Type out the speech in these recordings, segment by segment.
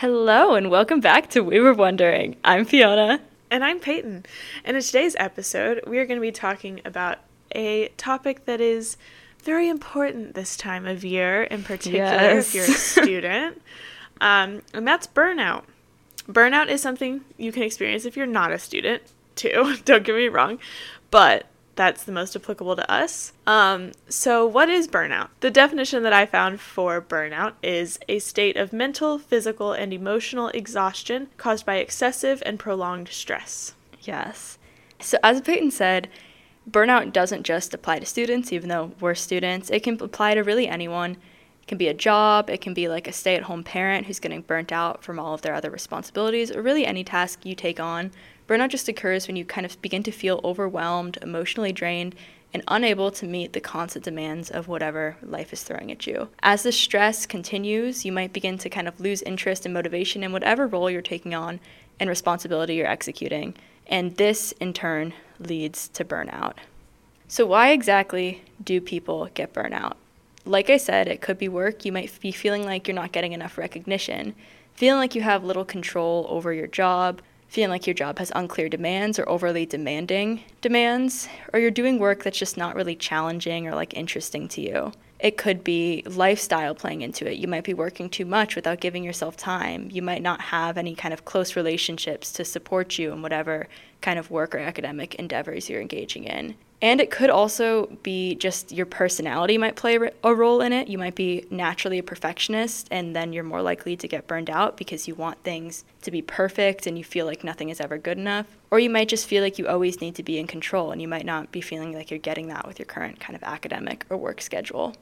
Hello, and welcome back to We Were Wondering. I'm Fiona. And I'm Peyton. And in today's episode, we are going to be talking about a topic that is very important this time of year, in particular Yes. if you're a student, um, and that's burnout. Burnout is something you can experience if you're not a student, too. Don't get me wrong. But that's the most applicable to us. Um, so, what is burnout? The definition that I found for burnout is a state of mental, physical, and emotional exhaustion caused by excessive and prolonged stress. Yes. So, as Peyton said, burnout doesn't just apply to students, even though we're students. It can apply to really anyone. It can be a job, it can be like a stay at home parent who's getting burnt out from all of their other responsibilities, or really any task you take on. Burnout just occurs when you kind of begin to feel overwhelmed, emotionally drained, and unable to meet the constant demands of whatever life is throwing at you. As the stress continues, you might begin to kind of lose interest and motivation in whatever role you're taking on and responsibility you're executing. And this, in turn, leads to burnout. So, why exactly do people get burnout? Like I said, it could be work. You might be feeling like you're not getting enough recognition, feeling like you have little control over your job, feeling like your job has unclear demands or overly demanding demands, or you're doing work that's just not really challenging or like interesting to you. It could be lifestyle playing into it. You might be working too much without giving yourself time. You might not have any kind of close relationships to support you in whatever kind of work or academic endeavors you're engaging in. And it could also be just your personality might play a- role in it. You might be naturally a perfectionist, and then you're more likely to get burned out because you want things to be perfect and you feel like nothing is ever good enough. Or you might just feel like you always need to be in control, and you might not be feeling like you're getting that with your current kind of academic or work schedule.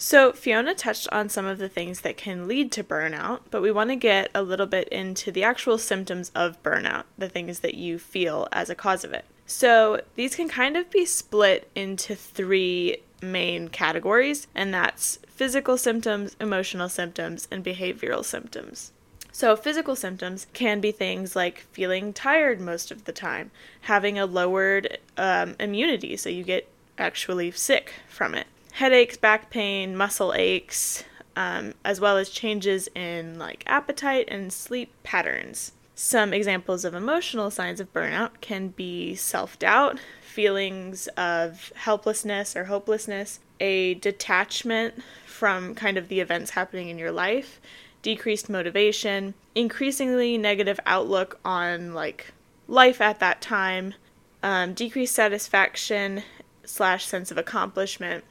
So, Fiona touched on some of the things that can lead to burnout, but we want to get a little bit into the actual symptoms of burnout, the things that you feel as a cause of it. So, these can kind of be split into three main categories, and that's physical symptoms, emotional symptoms, and behavioral symptoms. So, physical symptoms can be things like feeling tired most of the time, having a lowered um, immunity, so you get actually sick from it, headaches, back pain, muscle aches, um, as well as changes in like appetite and sleep patterns. Some examples of emotional signs of burnout can be self doubt, feelings of helplessness or hopelessness, a detachment from kind of the events happening in your life, decreased motivation, increasingly negative outlook on like life at that time, um, decreased satisfaction slash sense of accomplishment.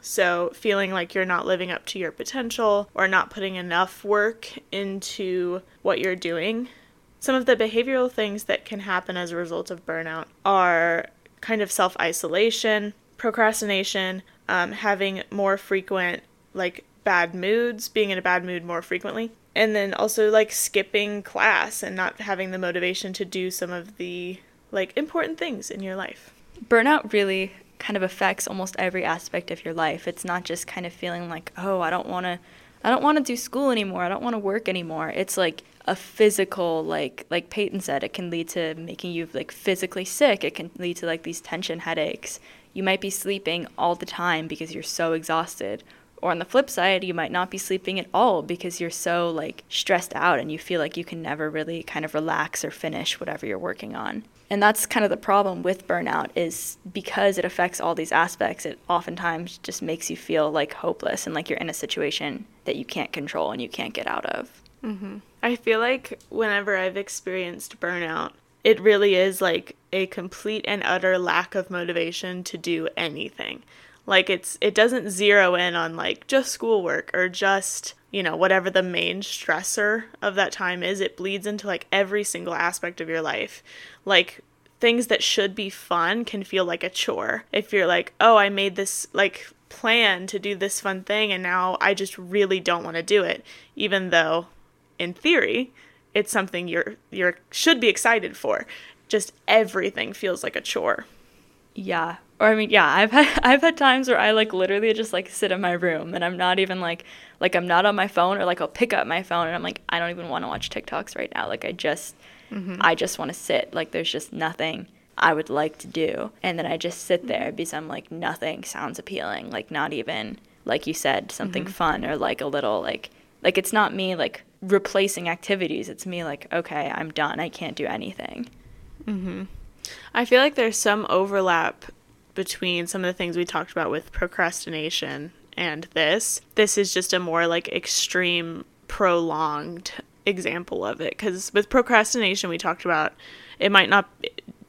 So, feeling like you're not living up to your potential or not putting enough work into what you're doing. Some of the behavioral things that can happen as a result of burnout are kind of self isolation, procrastination, um, having more frequent, like, bad moods, being in a bad mood more frequently, and then also like skipping class and not having the motivation to do some of the like important things in your life. burnout really kind of affects almost every aspect of your life. It's not just kind of feeling like, "Oh, I don't want to I don't want to do school anymore. I don't want to work anymore." It's like a physical like like Peyton said, it can lead to making you like physically sick. It can lead to like these tension headaches. You might be sleeping all the time because you're so exhausted. Or on the flip side, you might not be sleeping at all because you're so like stressed out and you feel like you can never really kind of relax or finish whatever you're working on. And that's kind of the problem with burnout is because it affects all these aspects, it oftentimes just makes you feel like hopeless and like you're in a situation that you can't control and you can't get out of. Mm-hmm. I feel like whenever I've experienced burnout, it really is like a complete and utter lack of motivation to do anything. Like it's it doesn't zero in on like just schoolwork or just, you know, whatever the main stressor of that time is. It bleeds into like every single aspect of your life. Like things that should be fun can feel like a chore. If you're like, "Oh, I made this like plan to do this fun thing and now I just really don't want to do it," even though in theory, it's something you're you're should be excited for. Just everything feels like a chore. Yeah. Or I mean, yeah, I've had I've had times where I like literally just like sit in my room and I'm not even like like I'm not on my phone or like I'll pick up my phone and I'm like I don't even want to watch TikToks right now. Like I just mm-hmm. I just want to sit. Like there's just nothing I would like to do. And then I just sit there mm-hmm. because I'm like nothing sounds appealing. Like not even like you said something mm-hmm. fun or like a little like like it's not me like replacing activities. It's me like, okay, I'm done. I can't do anything. Mhm. I feel like there's some overlap between some of the things we talked about with procrastination and this. This is just a more like extreme, prolonged example of it. Because with procrastination, we talked about it might not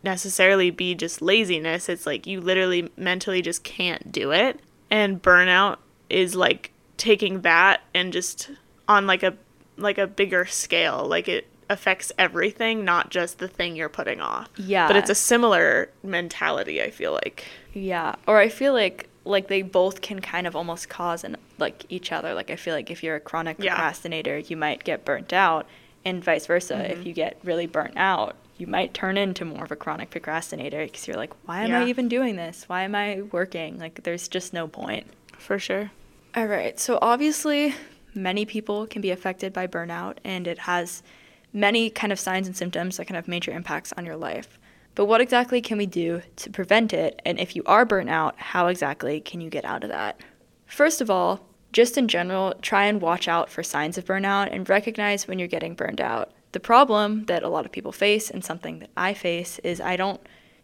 necessarily be just laziness, it's like you literally mentally just can't do it. And burnout is like taking that and just on like a like a bigger scale like it affects everything not just the thing you're putting off Yeah. but it's a similar mentality i feel like Yeah, or I feel like like they both can kind of almost cause and like each other. Like I feel like if you're a chronic Yeah. procrastinator, you might get burnt out, and vice versa. If mm-hmm. you get really burnt out, you might turn into more of a chronic procrastinator because you're like, why am I even doing this? Why am I working? Like there's just no point. for sure All right. So obviously, many people can be affected by burnout, and it has many kind of signs and symptoms that can have major impacts on your life. But what exactly can we do to prevent it? And if you are burnt out, how exactly can you get out of that? First of all, just in general, try and watch out for signs of burnout and recognize when you're getting burned out. The problem that a lot of people face, and something that I face, is I don't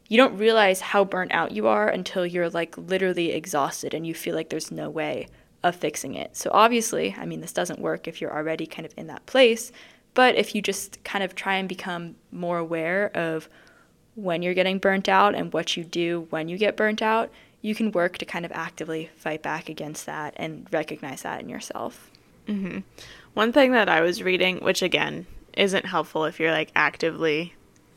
you don't realize how burnt out you are until you're like literally exhausted and you feel like there's no way of fixing it. So obviously, I mean this doesn't work if you're already kind of in that place, but if you just kind of try and become more aware of when you're getting burnt out and what you do when you get burnt out, you can work to kind of actively fight back against that and recognize that in yourself. Mm-hmm. One thing that I was reading, which again isn't helpful if you're like actively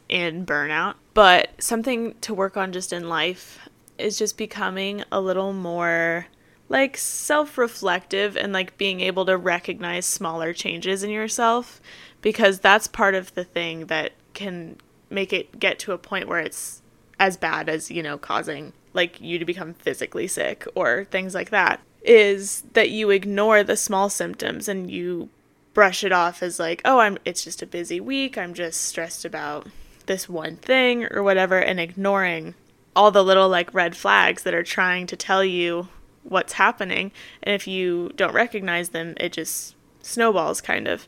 in burnout, but something to work on just in life is just becoming a little more like self reflective and like being able to recognize smaller changes in yourself because that's part of the thing that can make it get to a point where it's as bad as, you know, causing like you to become physically sick or things like that is that you ignore the small symptoms and you brush it off as like, oh, I'm it's just a busy week. I'm just stressed about this one thing or whatever and ignoring all the little like red flags that are trying to tell you what's happening. And if you don't recognize them, it just snowballs kind of.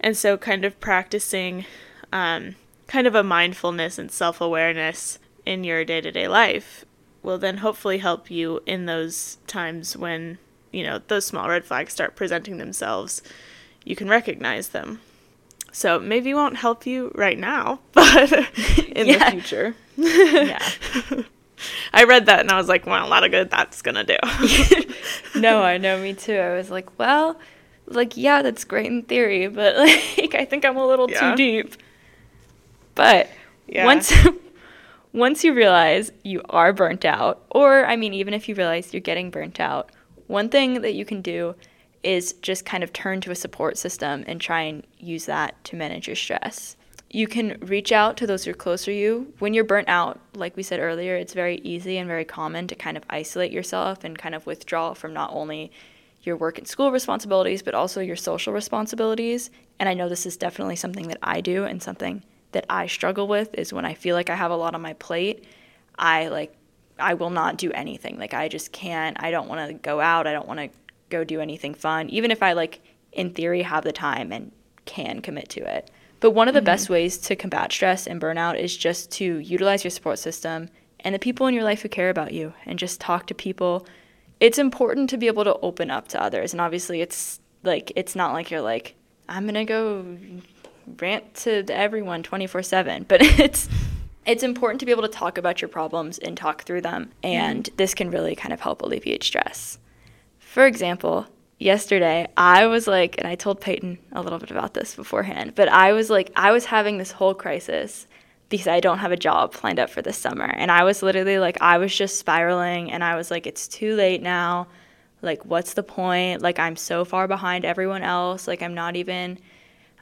And so kind of practicing um, kind of a mindfulness and self-awareness in your day-to-day life will then hopefully help you in those times when, you know, those small red flags start presenting themselves. You can recognize them. So maybe won't help you right now, but in the future. yeah. I read that and I was like, well, a lot of good that's gonna do. no, I know, me too. I was like, well, like, yeah, that's great in theory, but like, I think I'm a little Yeah. too deep. But Yeah. once, once you realize you are burnt out, or I mean, even if you realize you're getting burnt out, one thing that you can do is just kind of turn to a support system and try and use that to manage your stress. You can reach out to those who are close to you. When you're burnt out, like we said earlier, it's very easy and very common to kind of isolate yourself and kind of withdraw from not only your work and school responsibilities, but also your social responsibilities. And I know this is definitely something that I do and something that I struggle with is when I feel like I have a lot on my plate, I like I will not do anything. Like I just can't. I don't want to go out. I don't want to go do anything fun, even if I like in theory have the time and can commit to it. But one of the mm-hmm. best ways to combat stress and burnout is just to utilize your support system and the people in your life who care about you and just talk to people. It's important to be able to open up to others. And obviously it's like it's not like you're like I'm going to go rant to everyone 24/7, but it's it's important to be able to talk about your problems and talk through them, mm-hmm. and this can really kind of help alleviate stress. For example, yesterday I was like, and I told Peyton a little bit about this beforehand, but I was like, I was having this whole crisis because I don't have a job lined up for this summer. And I was literally like, I was just spiraling, and I was like, it's too late now. Like, what's the point? Like, I'm so far behind everyone else. Like, I'm not even.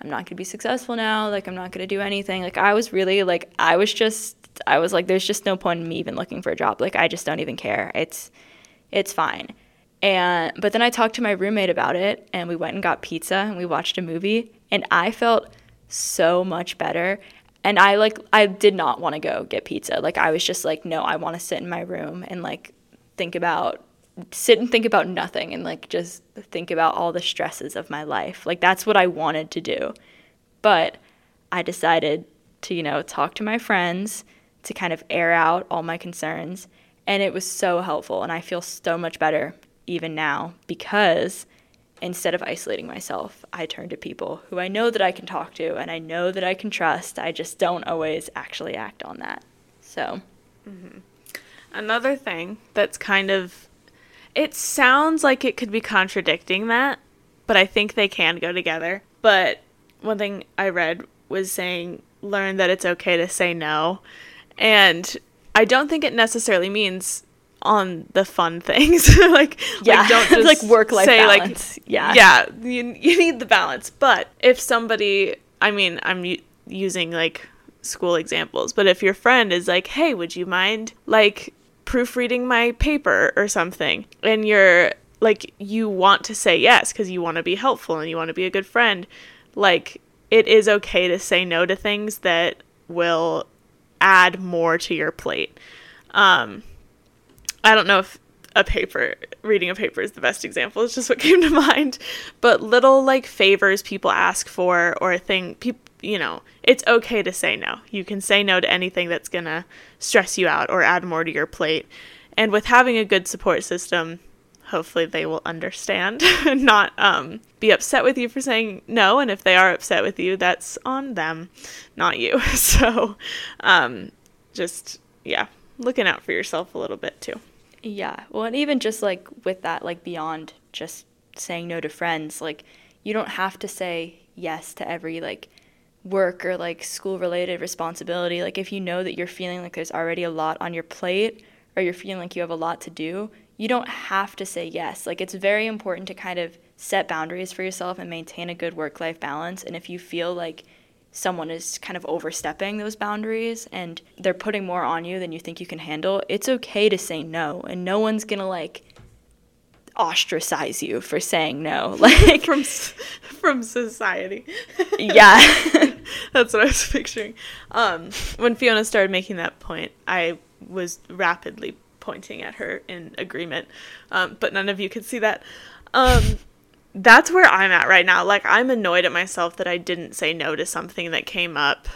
I'm not to be successful now. Like, I'm not to do anything. Like, I was really, like, I was just, I was like, there's just no point in me even looking for a job. Like, I just don't even care. It's, it's fine. And, but then I talked to my roommate about it and we went and got pizza and we watched a movie and I felt so much better. And I, like, I did not want to go get pizza. Like, I was just like, no, I want to sit in my room and, like, think about sit and think about nothing and like just think about all the stresses of my life. Like that's what I wanted to do. But I decided to, you know, talk to my friends to kind of air out all my concerns. And it was so helpful. And I feel so much better even now because instead of isolating myself, I turn to people who I know that I can talk to and I know that I can trust. I just don't always actually act on that. So, mm-hmm. another thing that's kind of, it sounds like it could be contradicting that, but I think they can go together. But one thing I read was saying, learn that it's okay to say no. And I don't think it necessarily means on the fun things. like, yeah, like don't just like work life balance. Like, yeah, yeah, you, you need the balance. But if somebody, I mean, I'm u- using like school examples, but if your friend is like, hey, would you mind like proofreading my paper or something, and you're like, you want to say yes because you want to be helpful and you want to be a good friend, like it is okay to say no to things that will add more to your plate. Um, I don't know if a paper, reading a paper is the best example. It's just what came to mind. But little like favors people ask for or a thing, people, you know, it's okay to say no. You can say no to anything that's to stress you out or add more to your plate. And with having a good support system, hopefully they will understand and not um, be upset with you for saying no. And if they are upset with you, that's on them, not you. So um, just, yeah, looking out for yourself a little bit too. Yeah. Well, and even just like with that, like beyond just saying no to friends, like you don't have to say yes to every like work or like school related responsibility. Like if you know that you're feeling like there's already a lot on your plate or you're feeling like you have a lot to do, you don't have to say yes. Like it's very important to kind of set boundaries for yourself and maintain a good work life balance. And if you feel like someone is kind of overstepping those boundaries and they're putting more on you than you think you can handle, it's okay to say no. And no one's going to like ostracize you for saying no. Like from from society. Yeah. That's what i was picturing. Um when fiona started making that point i was rapidly pointing at her in agreement, um, but none of you could see that. Um, that's where I'm at right now. Like, I'm annoyed at myself that I didn't say no to something that came up.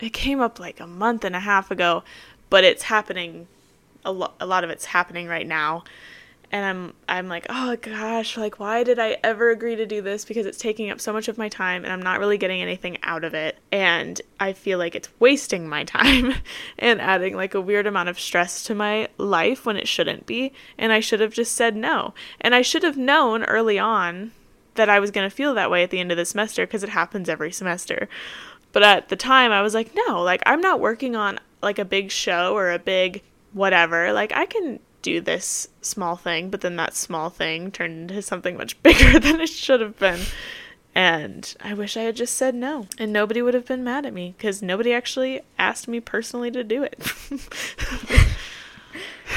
It came up like a month and a half ago, but it's happening. A, a lot of it's happening right now and I'm I'm like, "Oh gosh, like why did I ever agree to do this because it's taking up so much of my time and I'm not really getting anything out of it." And I feel like it's wasting my time and adding like a weird amount of stress to my life when it shouldn't be, and I should have just said no. And I should have known early on that I was going to feel that way at the end of the semester because it happens every semester. But at the time I was like, "No, like I'm not working on like a big show or a big whatever. Like I can do this small thing, but then that small thing turned into something much bigger than it should have been. And I wish I had just said no. And nobody would have been mad at me because nobody actually asked me personally to do it.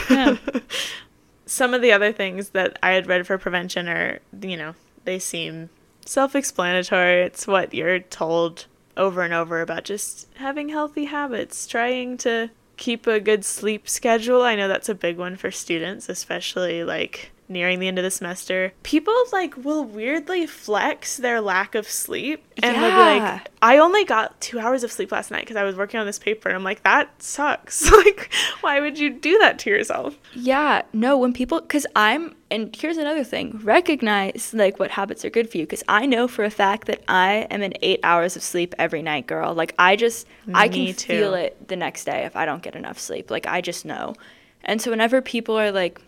Some of the other things that I had read for prevention are, you know, they seem self explanatory. It's what you're told over and over about just having healthy habits, trying to keep a good sleep schedule. I know that's a big one for students, especially like nearing the end of the semester. People like will weirdly flex their lack of sleep and yeah. be like, I only got two hours of sleep last night because I was working on this paper. And I'm like, that sucks. like, why would you do that to yourself? Yeah, no, when people, because I'm, and here's another thing recognize like what habits are good for you because I know for a fact that I am in eight hours of sleep every night, girl. Like, I just, Me I can too. feel it the next day if I don't get enough sleep. Like, I just know. And so whenever people are like,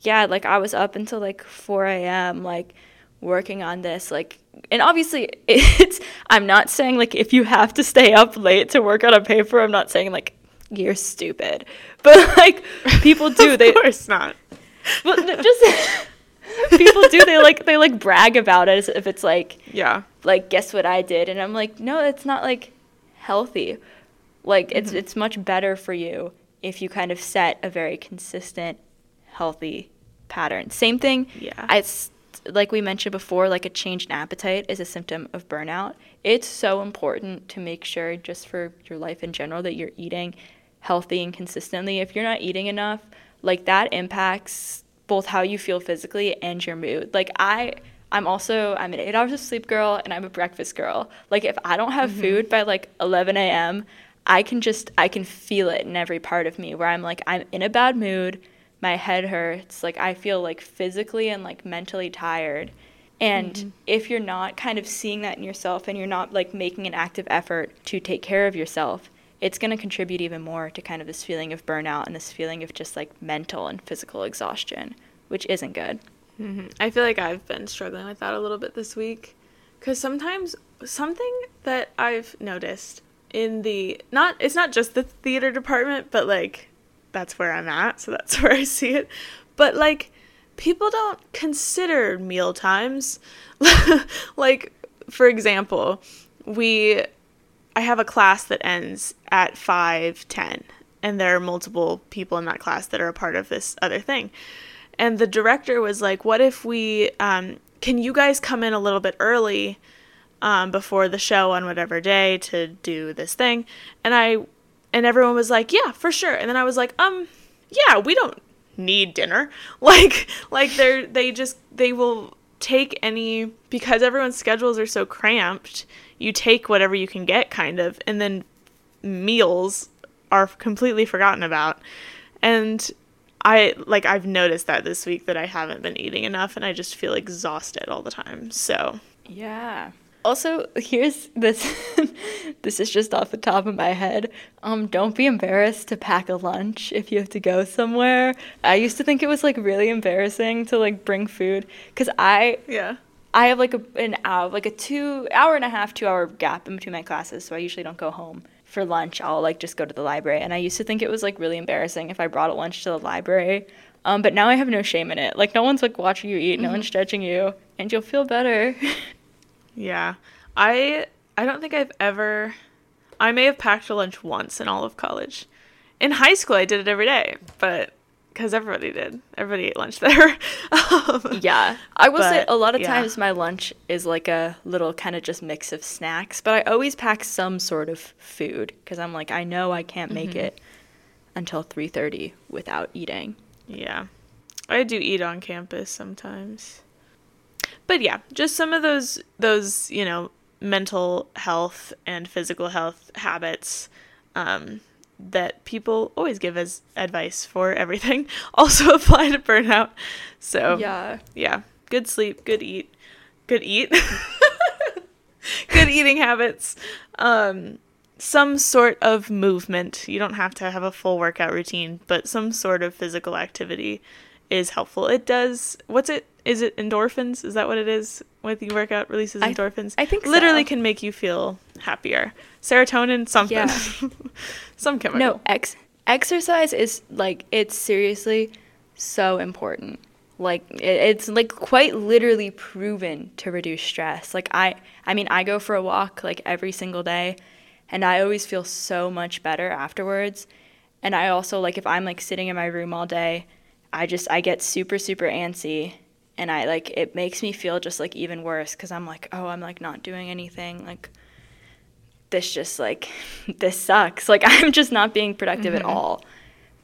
yeah, like I was up until like 4 a.m. like working on this like and obviously it's i'm not saying like if you have to stay up late to work on a paper i'm not saying like you're stupid but like people do of they of course not but just people do they like they like brag about it as if it's like yeah like guess what i did and i'm like no it's not like healthy like mm-hmm. it's it's much better for you if you kind of set a very consistent healthy pattern same thing yeah It's like we mentioned before, like a change in appetite is a symptom of burnout. It's so important to make sure, just for your life in general, that you're eating healthy and consistently. If you're not eating enough, like that impacts both how you feel physically and your mood. Like I I'm also I'm an eight hours of sleep girl and I'm a breakfast girl. Like if I don't have mm-hmm. food by like 11 a.m., I can just I can feel it in every part of me where I'm like I'm in a bad mood, my head hurts, like I feel like physically and like mentally tired. And mm-hmm. if you're not kind of seeing that in yourself and you're not like making an active effort to take care of yourself, it's going to contribute even more to kind of this feeling of burnout and this feeling of just like mental and physical exhaustion, which isn't good. Mm-hmm. I feel like I've been struggling with that a little bit this week because sometimes something that I've noticed in the not it's not just the theater department, but like that's where I'm at, so that's where I see it. But like people don't consider meal times. like for example, we I have a class that ends at 5:10 and there are multiple people in that class that are a part of this other thing. And the director was like, "What if we um, can you guys come in a little bit early um, before the show on whatever day to do this thing?" And I and everyone was like, "Yeah, for sure." And then I was like, "Um, yeah, we don't need dinner. Like like they're they just they will take any because everyone's schedules are so cramped, you take whatever you can get kind of and then meals are completely forgotten about. And I like I've noticed that this week that I haven't been eating enough and I just feel exhausted all the time. So, yeah. Also, here's this this is just off the top of my head. Um don't be embarrassed to pack a lunch if you have to go somewhere. I used to think it was like really embarrassing to like bring food cuz I Yeah. I have like a an hour like a 2 hour and a half 2 hour gap in between my classes, so I usually don't go home for lunch, I'll like just go to the library. And I used to think it was like really embarrassing if I brought a lunch to the library. Um, but now I have no shame in it. Like no one's like watching you eat, no mm-hmm. one's judging you, and you'll feel better. yeah. I I don't think I've ever I may have packed a lunch once in all of college. In high school I did it every day, but because everybody did. Everybody ate lunch there. um, yeah. I will but, say a lot of yeah. times my lunch is like a little kind of just mix of snacks, but I always pack some sort of food because I'm like I know I can't make mm-hmm. it until 3:30 without eating. Yeah. I do eat on campus sometimes. But yeah, just some of those those, you know, mental health and physical health habits um, that people always give as advice for everything also apply to burnout. So yeah, yeah, good sleep, good eat, good eat, good eating habits. Um, some sort of movement. You don't have to have a full workout routine, but some sort of physical activity is helpful. It does. What's it? Is it endorphins? Is that what it is? With the workout releases endorphins. I, I think literally so. can make you feel happier. Serotonin, something. Yeah. Some chemical. No, ex- exercise is like it's seriously so important. Like it, it's like quite literally proven to reduce stress. Like I I mean I go for a walk like every single day and I always feel so much better afterwards. And I also like if I'm like sitting in my room all day, I just I get super super antsy and I like it makes me feel just like even worse cuz I'm like, "Oh, I'm like not doing anything." Like this just like this sucks. Like I'm just not being productive mm-hmm. at all.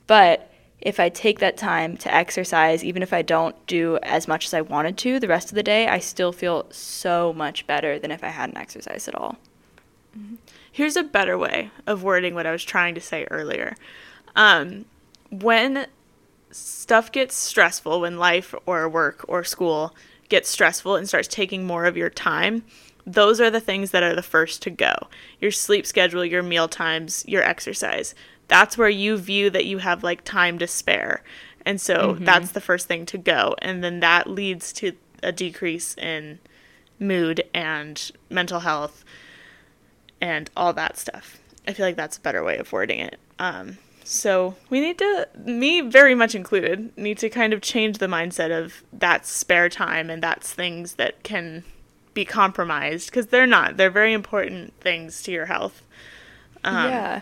But if I take that time to exercise, even if I don't do as much as I wanted to the rest of the day, I still feel so much better than if I hadn't exercised at all. Mm-hmm. Here's a better way of wording what I was trying to say earlier. Um, when stuff gets stressful, when life or work or school gets stressful and starts taking more of your time, those are the things that are the first to go your sleep schedule, your meal times, your exercise. That's where you view that you have like time to spare. And so mm-hmm. that's the first thing to go. And then that leads to a decrease in mood and mental health and all that stuff. I feel like that's a better way of wording it. Um, so we need to, me very much included, need to kind of change the mindset of that's spare time and that's things that can be compromised because they're not. They're very important things to your health. Um, yeah.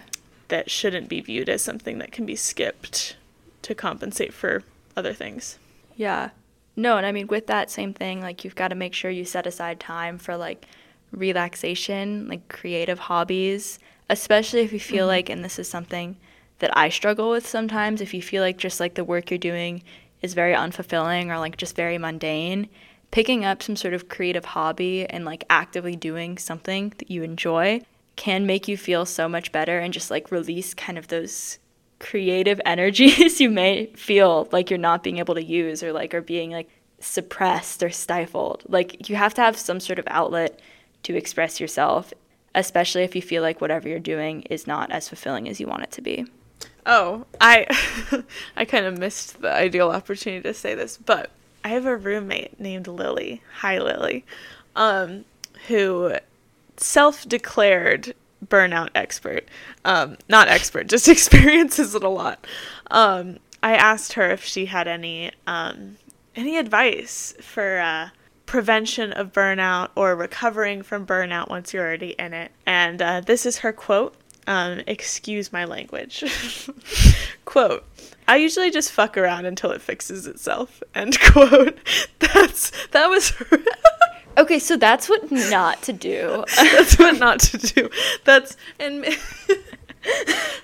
That shouldn't be viewed as something that can be skipped to compensate for other things. Yeah. No, and I mean, with that same thing, like, you've got to make sure you set aside time for like relaxation, like creative hobbies, especially if you feel mm-hmm. like, and this is something that I struggle with sometimes, if you feel like just like the work you're doing is very unfulfilling or like just very mundane, picking up some sort of creative hobby and like actively doing something that you enjoy can make you feel so much better and just like release kind of those creative energies you may feel like you're not being able to use or like are being like suppressed or stifled. Like you have to have some sort of outlet to express yourself, especially if you feel like whatever you're doing is not as fulfilling as you want it to be. Oh, I I kind of missed the ideal opportunity to say this, but I have a roommate named Lily. Hi Lily. Um who self-declared burnout expert. Um not expert, just experiences it a lot. Um I asked her if she had any um any advice for uh prevention of burnout or recovering from burnout once you're already in it. And uh, this is her quote um, excuse my language. quote, I usually just fuck around until it fixes itself. End quote. That's that was her. okay, so that's what not to do. that's what not to do. That's and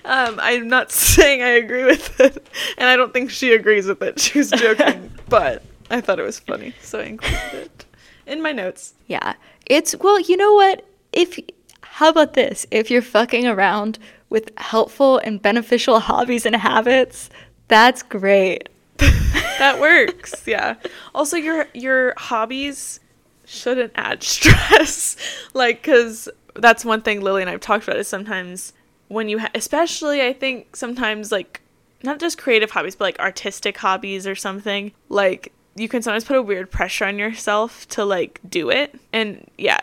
um, I'm not saying I agree with it, and I don't think she agrees with it. She was joking, but I thought it was funny, so I included it in my notes. Yeah, it's well, you know what? If how about this? If you're fucking around with helpful and beneficial hobbies and habits, that's great. that works. Yeah. Also your your hobbies shouldn't add stress. like cuz that's one thing Lily and I've talked about is sometimes when you ha- especially I think sometimes like not just creative hobbies but like artistic hobbies or something like you can sometimes put a weird pressure on yourself to like do it and yeah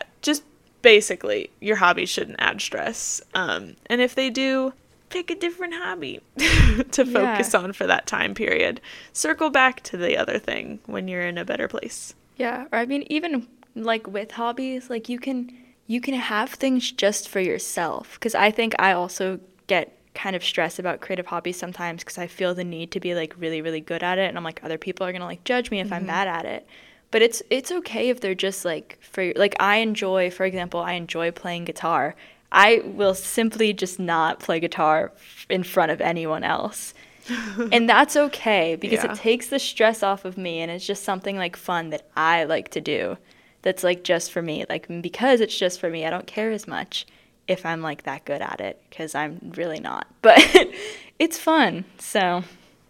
basically your hobby shouldn't add stress. Um, and if they do pick a different hobby to focus yeah. on for that time period. Circle back to the other thing when you're in a better place. Yeah or i mean even like with hobbies like you can you can have things just for yourself. Because i think i also get kind of stressed about creative hobbies sometimes because i feel the need to be like really really good at it. And i'm like other people are gonna like judge me if mm-hmm. i'm bad at it but it's it's okay if they're just like for like I enjoy for example I enjoy playing guitar. I will simply just not play guitar in front of anyone else. And that's okay because yeah. it takes the stress off of me and it's just something like fun that I like to do. That's like just for me like because it's just for me I don't care as much if I'm like that good at it because I'm really not. But it's fun so.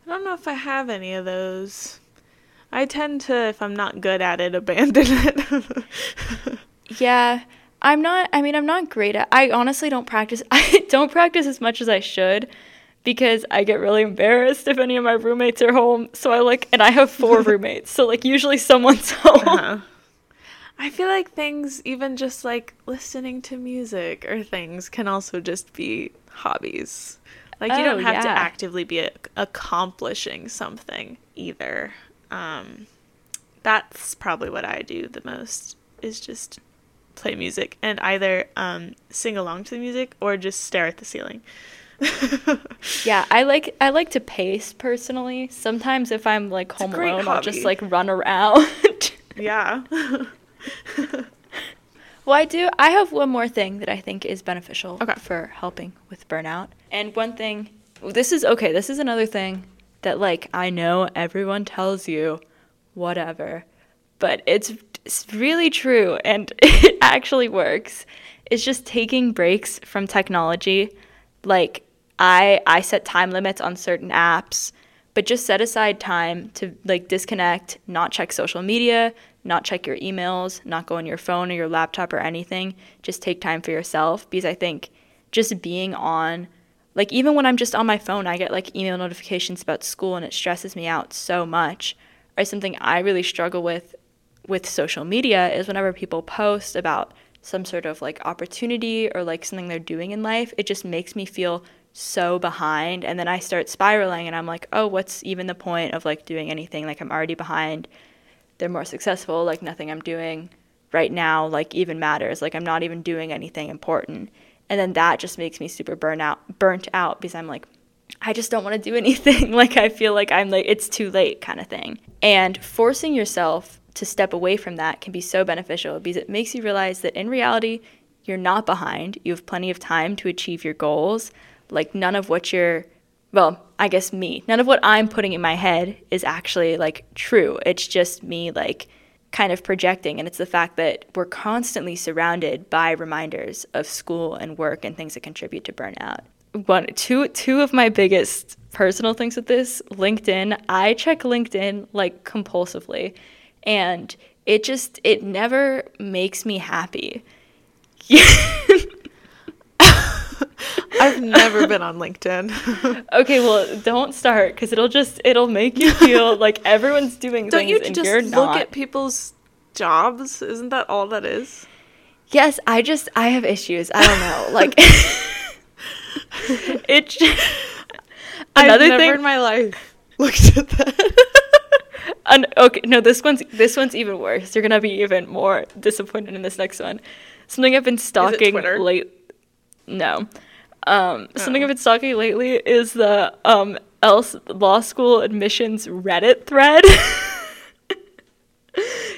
I don't know if I have any of those I tend to, if I'm not good at it, abandon it. yeah, I'm not. I mean, I'm not great at. I honestly don't practice. I don't practice as much as I should because I get really embarrassed if any of my roommates are home. So I like, and I have four roommates, so like usually someone's home. Uh-huh. I feel like things, even just like listening to music or things, can also just be hobbies. Like you don't oh, have yeah. to actively be a- accomplishing something either um, that's probably what I do the most is just play music and either um, sing along to the music or just stare at the ceiling. yeah, I like I like to pace personally. Sometimes if I'm like home alone, hobby. I'll just like run around. yeah. well, I do. I have one more thing that I think is beneficial okay. for helping with burnout. And one thing, this is okay. This is another thing that like I know everyone tells you whatever, but it's it's really true and it actually works. It's just taking breaks from technology. Like I I set time limits on certain apps, but just set aside time to like disconnect, not check social media, not check your emails, not go on your phone or your laptop or anything. Just take time for yourself because I think just being on like even when I'm just on my phone, I get like email notifications about school and it stresses me out so much. Or something I really struggle with with social media is whenever people post about some sort of like opportunity or like something they're doing in life, it just makes me feel so behind and then I start spiraling and I'm like, "Oh, what's even the point of like doing anything? Like I'm already behind. They're more successful, like nothing I'm doing right now like even matters. Like I'm not even doing anything important." And then that just makes me super burn out burnt out because i'm like i just don't want to do anything like i feel like i'm like it's too late kind of thing and forcing yourself to step away from that can be so beneficial because it makes you realize that in reality you're not behind you have plenty of time to achieve your goals like none of what you're well, I guess me. None of what I'm putting in my head is actually like true. It's just me like kind of projecting and it's the fact that we're constantly surrounded by reminders of school and work and things that contribute to burnout. One two two of my biggest personal things with this, LinkedIn. I check LinkedIn like compulsively and it just it never makes me happy. I've never been on LinkedIn. okay, well, don't start because it'll just it'll make you feel like everyone's doing don't things you and just you're look at people's jobs? Isn't that all that is? yes, I just I have issues. I don't know. Like it. j- Another I've never thing. in my life looked at that. Okay, no, this one's this one's even worse. You're gonna be even more disappointed in this next one. Something I've been stalking late. No, um, something Oh. I've been stalking lately is the um else law school admissions Reddit thread.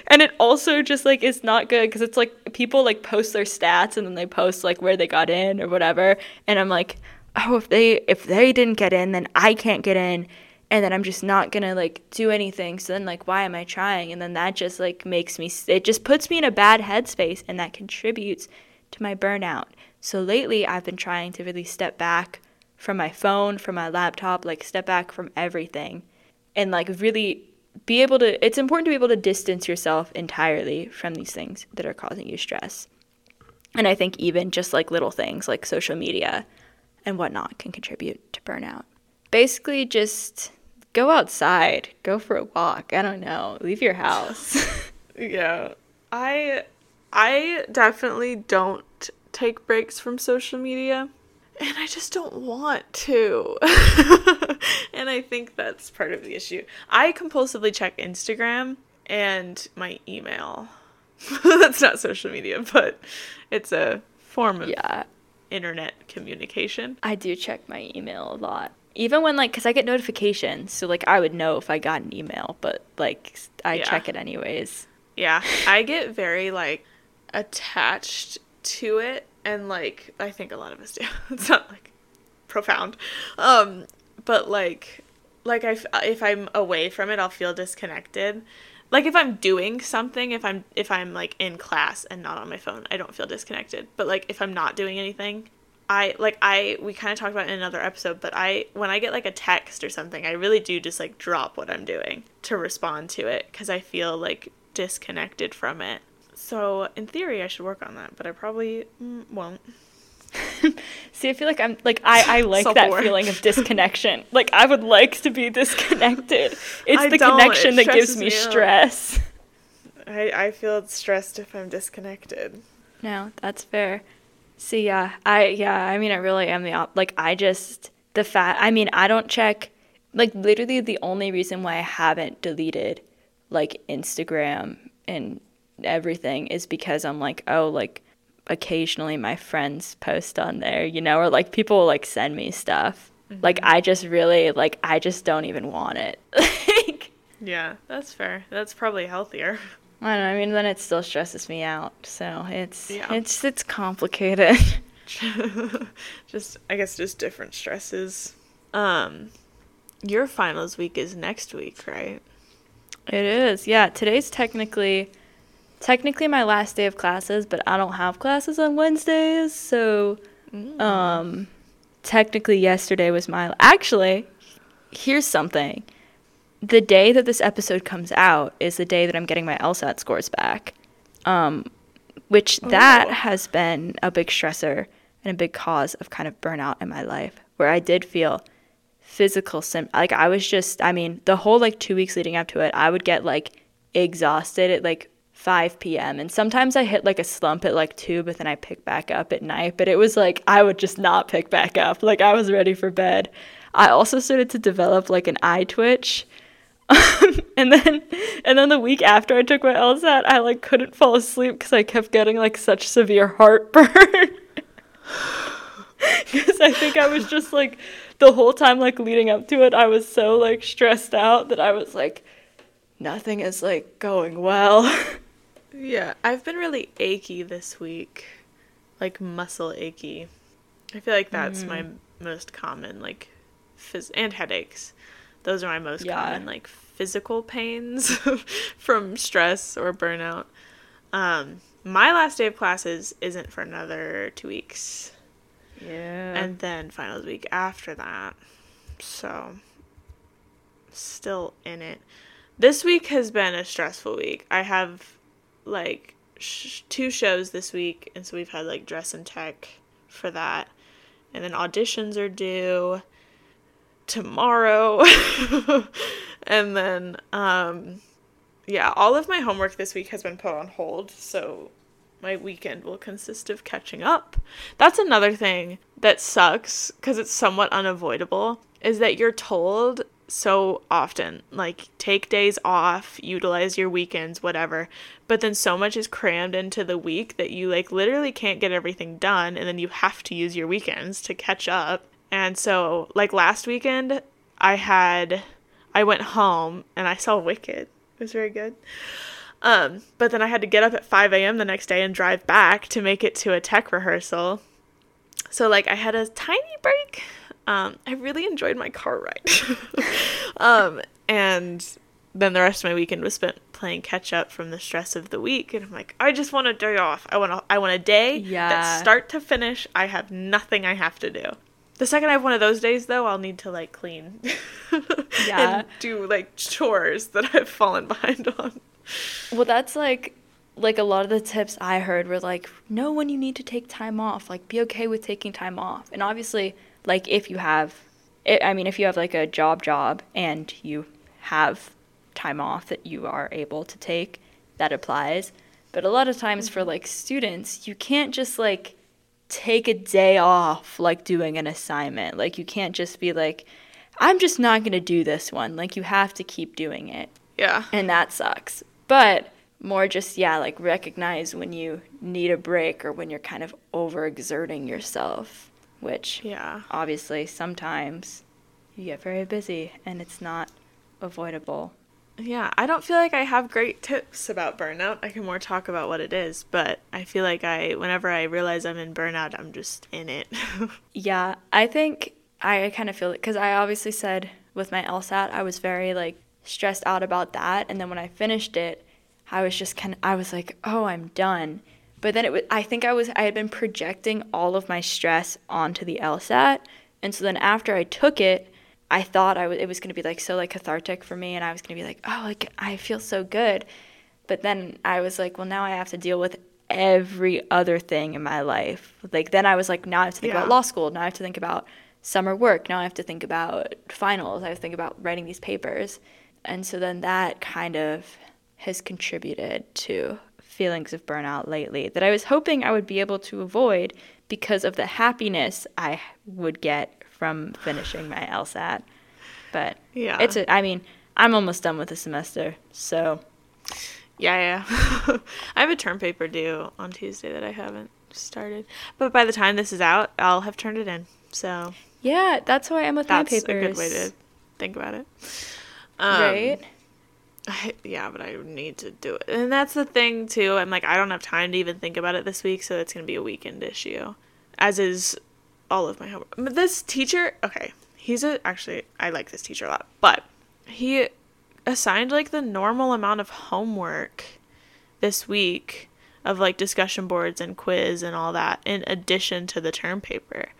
and it also just like is not good because it's like people like post their stats and then they post like where they got in or whatever. And i'm like oh if they if they didn't get in then i can't get in. And then i'm just not gonna like do anything. So then like why am i trying? And then that just like makes me it just puts me in a bad headspace and that contributes to my burnout so lately i've been trying to really step back from my phone from my laptop like step back from everything and like really be able to it's important to be able to distance yourself entirely from these things that are causing you stress. And i think even just like little things like social media and whatnot can contribute to burnout. Basically just go outside go for a walk i don't know leave your house. Yeah. I I definitely don't take breaks from social media and I just don't want to. and I think that's part of the issue. I compulsively check Instagram and my email. that's not social media, but it's a form of yeah internet communication. i do check my email a lot even when like because i get notifications so like i would know if i got an email but like i Yeah. check it anyways Yeah, I get very like attached to it and like I think a lot of us do. It's not like profound. Um but like like I f- if I'm away from it, I'll feel disconnected. Like if I'm doing something, if I'm if I'm like in class and not on my phone, I don't feel disconnected. But like if I'm not doing anything, I like I we kind of talked about in another episode, but I when I get like a text or something, I really do just like drop what I'm doing to respond to it cuz I feel like disconnected from it. So, in theory, I should work on that, but I probably mm, won't. See, I feel like I'm like I, I like that Self-aware. feeling of disconnection. like I would like to be disconnected. It's I the connection It that gives me me stress. I, I feel stressed if I'm disconnected. No, that's fair. See, yeah, I yeah, I mean, I really am the op- like I just the fact. I mean, I don't check. Like literally, the only reason why I haven't deleted like Instagram and everything is because I'm like, oh, like occasionally my friends post on there, you know, or like people will like send me stuff. Like I just really like I just don't even want it. like Yeah, that's fair. That's probably healthier. I don't know. I mean, then it still stresses me out. So it's Yeah. it's it's complicated. just, I guess, just different stresses. Um, your finals week is next week, right? It is. Yeah, today's technically technically my last day of classes, but I don't have classes on Wednesdays, so um technically yesterday was my Actually, here's something. The day that this episode comes out is the day that I'm getting my LSAT scores back. Um which that Oh. has been a big stressor and a big cause of kind of burnout in my life where I did feel physical sim like I was just I mean the whole like 2 weeks leading up to it I would get like exhausted at like 5 p.m. and sometimes I hit like a slump at like 2 but then I pick back up at night but it was like I would just not pick back up like I was ready for bed. I also started to develop like an eye twitch and then and then the week after I took my LSAT I like couldn't fall asleep cuz I kept getting like such severe heartburn. Cuz I think I was just like the whole time like leading up to it I was so like stressed out that I was like nothing is like going well. Yeah, I've been really achy this week, like muscle achy. I feel like that's my most common like phys- and headaches. Those are my most Yeah. common like physical pains from stress or burnout. Um, my last day of classes isn't for another two weeks, Yeah. and then finals week after that. So, still in it. This week has been a stressful week. I have like sh- two shows this week, and so we've had like dress and tech for that, and then auditions are due tomorrow, and then um, yeah, all of my homework this week has been put on hold, so my weekend will consist of catching up. That's another thing that sucks because it's somewhat unavoidable is that you're told so often like take days off, utilize your weekends, whatever. But then so much is crammed into the week that you like literally can't get everything done and then you have to use your weekends to catch up. And so like last weekend I had I went home and I saw Wicked. It was very good. Um, but then I had to get up at 5 a.m. the next day and drive back to make it to a tech rehearsal. So, like, I had a tiny break. Um, I really enjoyed my car ride. um, and then the rest of my weekend was spent playing catch up from the stress of the week. And I'm like, I just want a day off. I want a, I want a day Yeah. that start to finish, I have nothing I have to do. The second I have one of those days, though, I'll need to like clean Yeah. and do like chores that I've fallen behind on. Well, that's like like a lot of the tips I heard were like know when you need to take time off, like be okay with taking time off. And obviously, like if you have I I mean if you have like a job job and you have time off that you are able to take, that applies. But a lot of times for mm-hmm. like students, you can't just like take a day off like doing an assignment. Like you can't just be like I'm just not going to do this one. Like you have to keep doing it Yeah. and that sucks. But more just yeah, like recognize when you need a break or when you're kind of overexerting yourself, which Yeah. obviously sometimes you get very busy and it's not avoidable. Yeah, I don't feel like I have great tips about burnout. I can more talk about what it is, but I feel like I whenever I realize I'm in burnout, I'm just in it. Yeah, I think I kind of feel it because I obviously said with my LSAT, I was very like stressed out about that. And then when I finished it, I was just kind of, I was like, oh, I'm done. But then it was, I think I was, I had been projecting all of my stress onto the LSAT. And so then after I took it, I thought I was, it was going to be like so like cathartic for me. And I was going to be like, oh, like I feel so good. But then I was like, well, now I have to deal with every other thing in my life. Like then I was like, now I have to think Yeah. about law school. Now I have to think about summer work. Now I have to think about finals. I have to think about writing these papers. And so then that kind of has contributed to feelings of burnout lately that I was hoping I would be able to avoid because of the happiness I would get from finishing my LSAT. But Yeah. it's a, I mean, I'm almost done with the semester. So yeah, yeah. I have a term paper due on Tuesday that I haven't started. But by the time this is out, I'll have turned it in. So yeah, that's why I'm with that's my a good way to think about it. Um, right? I, yeah, but I need to do it. And that's the thing too. I'm like I don't have time to even think about it this week, so it's going to be a weekend issue. As is all of my homework. But this teacher, okay, he's a actually I like this teacher a lot, but he assigned like the normal amount of homework this week of like discussion boards and quiz and all that in addition to the term paper.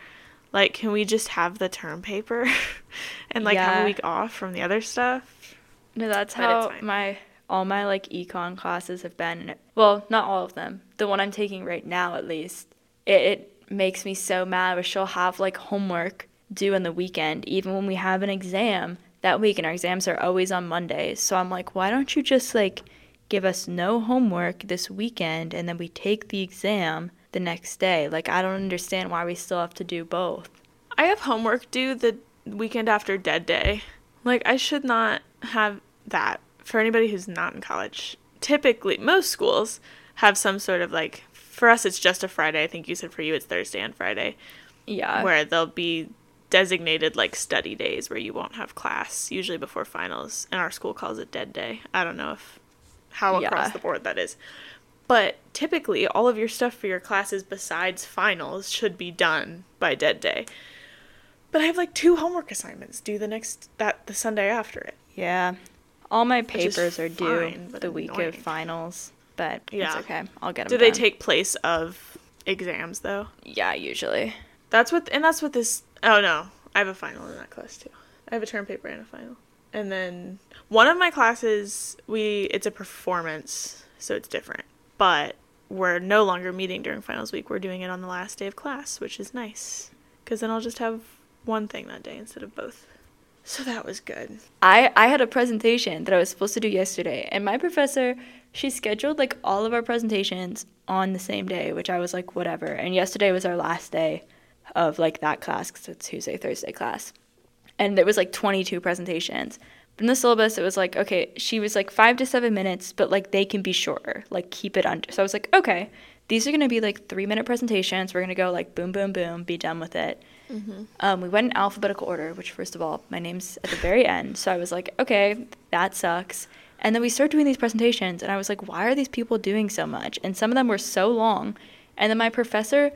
Like, can we just have the term paper and like have a week off from the other stuff? No, that's But how my all my like econ classes have been. Well, not all of them. The one I'm taking right now, at least, it, it makes me so mad. Where she'll have like homework due on the weekend, even when we have an exam that week, and our exams are always on Mondays. So I'm like, why don't you just like give us no homework this weekend, and then we take the exam the next day? Like, I don't understand why we still have to do both. I have homework due the weekend after Dead Day. Like, I should not have that for anybody who's not in college. Typically, most schools have some sort of like, for us, it's just a Friday. I think you said for you it's Thursday and Friday, Yeah. where they'll be designated like study days where you won't have class, usually before finals. And our school calls it Dead Day. I don't know if how across the board that is. But typically, all of your stuff for your classes besides finals should be done by Dead Day. but I have like two homework assignments due the next that the Sunday after it. Yeah. All my papers are due fine, the week annoying. of finals, but it's okay. I'll get them. Do they take place of exams though? Yeah, usually. That's what, and that's what this. Oh no, I have a final in that class too. I have a term paper and a final, and then one of my classes we it's a performance, so it's different. But we're no longer meeting during finals week. We're doing it on the last day of class, which is nice, because then I'll just have one thing that day instead of both. So that was good. I, I had a presentation that I was supposed to do yesterday, and my professor, she scheduled like all of our presentations on the same day, which I was like, whatever. And yesterday was our last day of like that class because it's Tuesday, Thursday class. And there was like 22 presentations. But in the syllabus, it was like, okay, she was like five to seven minutes, but like they can be shorter, like keep it under. So I was like, okay, these are to be like three minute presentations. We're to go like boom, boom, boom, be done with it. Um, we went in alphabetical order, which, first of all, my name's at the very end. So I was like, okay, that sucks. And then we started doing these presentations, and I was like, why are these people doing so much? And some of them were so long. And then my professor,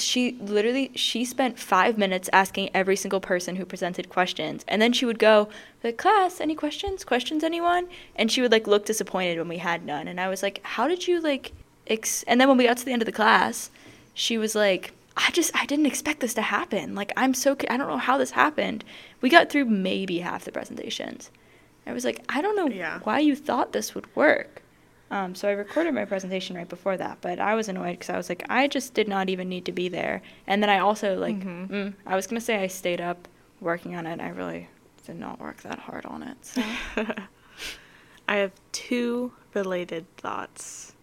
she literally she spent five minutes asking every single person who presented questions and then she would go like class any questions questions anyone and she would like look disappointed when we had none and i was like how did you like ex-? and then when we got to the end of the class she was like i just i didn't expect this to happen like i'm so I don't know how this happened we got through maybe half the presentations i was like i don't know Yeah. why you thought this would work um, so I recorded my presentation right before that, but I was annoyed because I was like, I just did not even need to be there. And then I also like, Mhm. mm, I was gonna say I stayed up working on it. I really did not work that hard on it. So. I have two related thoughts.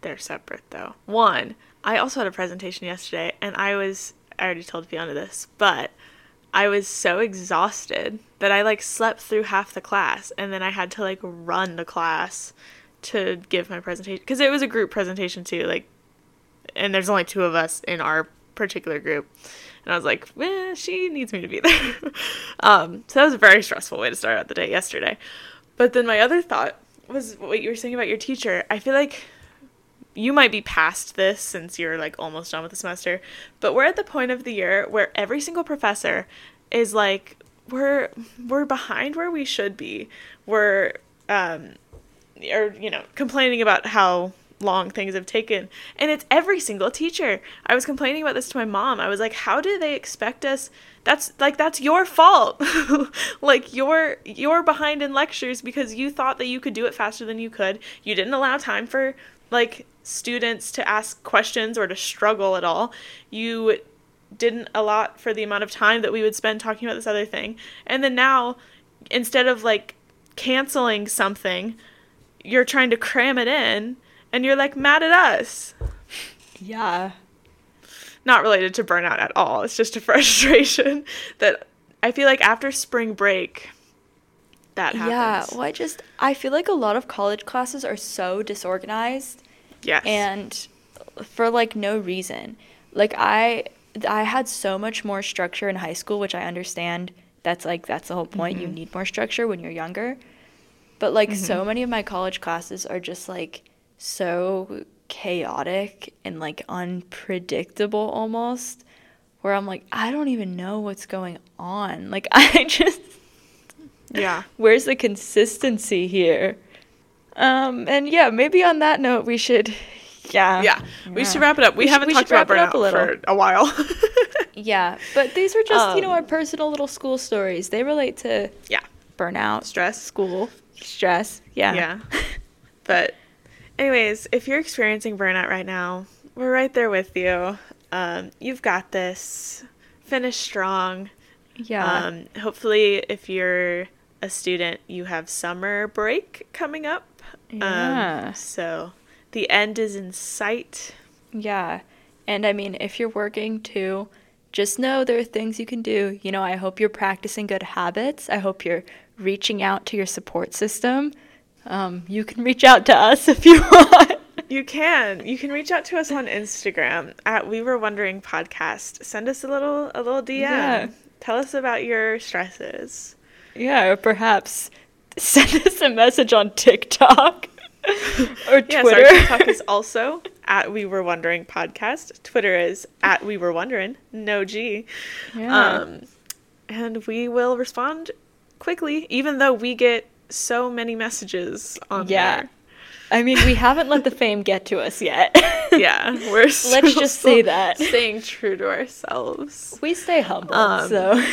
They're separate though. One, I also had a presentation yesterday and I was I already told Fiona this, but I was so exhausted that I like slept through half the class and then I had to like run the class to give my presentation because it was a group presentation too, like and there's only two of us in our particular group. And I was like, eh, she needs me to be there. um, so that was a very stressful way to start out the day yesterday. But then my other thought was what you were saying about your teacher. I feel like you might be past this since you're like almost done with the semester, but we're at the point of the year where every single professor is like we're we're behind where we should be. We're um or you know, complaining about how long things have taken. And it's every single teacher. I was complaining about this to my mom. I was like, how do they expect us that's like that's your fault. like you're you're behind in lectures because you thought that you could do it faster than you could. You didn't allow time for like students to ask questions or to struggle at all. You didn't allot for the amount of time that we would spend talking about this other thing. And then now instead of like canceling something, you're trying to cram it in and you're like mad at us. yeah. Not related to burnout at all. It's just a frustration that I feel like after spring break that happens. Yeah. Well, I just I feel like a lot of college classes are so disorganized yes. and for like no reason. Like I I had so much more structure in high school, which I understand. That's like that's the whole point. You mm-hmm. need more structure when you're younger. But like so mm-hmm. many of my college classes are just like so chaotic and like unpredictable almost where I'm like I don't even know what's going on. Like I just yeah. where's the consistency here? Um and yeah, maybe on that note we should yeah. Yeah. We should wrap it up. We, We haven't we talked should about wrap it up burnout a little. for a while. Yeah, but these are just, you know, Um, our personal little school stories. They relate to yeah. burnout, Stress. school, stress. Yeah. Yeah. But anyways, if you're experiencing burnout right now, we're right there with you. Um, you've got this. Finish strong. Yeah. Um, hopefully, if you're a student, you have summer break coming up. Yeah. Um, so the end is in sight. yeah. And I mean, if you're working too, just know there are things you can do. You know, I hope you're practicing good habits. I hope you're reaching out to your support system. Um, you can reach out to us if you want. You can. You can reach out to us on Instagram at We Were Wondering Podcast. Send us a little a little DM. Yeah. Tell us about your stresses. yeah, or perhaps send us a message on TikTok or Yes, Twitter. our TikTok is also at We Were Wondering Podcast. Twitter is at We Were Wondering. No G. yeah. Um, and we will respond quickly, even though we get so many messages on Yeah. there. I mean, we haven't let the fame get to us yet. Yeah, we're Let's just say that. staying true to ourselves. we stay humble, Um, so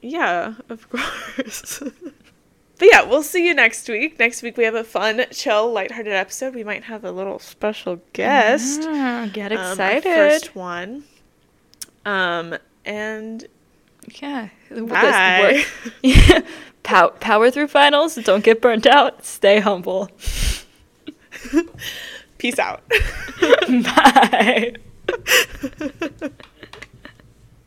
Yeah, of course. But yeah, we'll see you next week. Next week we have a fun, chill, lighthearted episode. We might have a little special guest. Get um, excited. first one. Um, and yeah. Bye. we're- Pow- power through finals. Don't get burnt out. Stay humble. Peace out. Bye.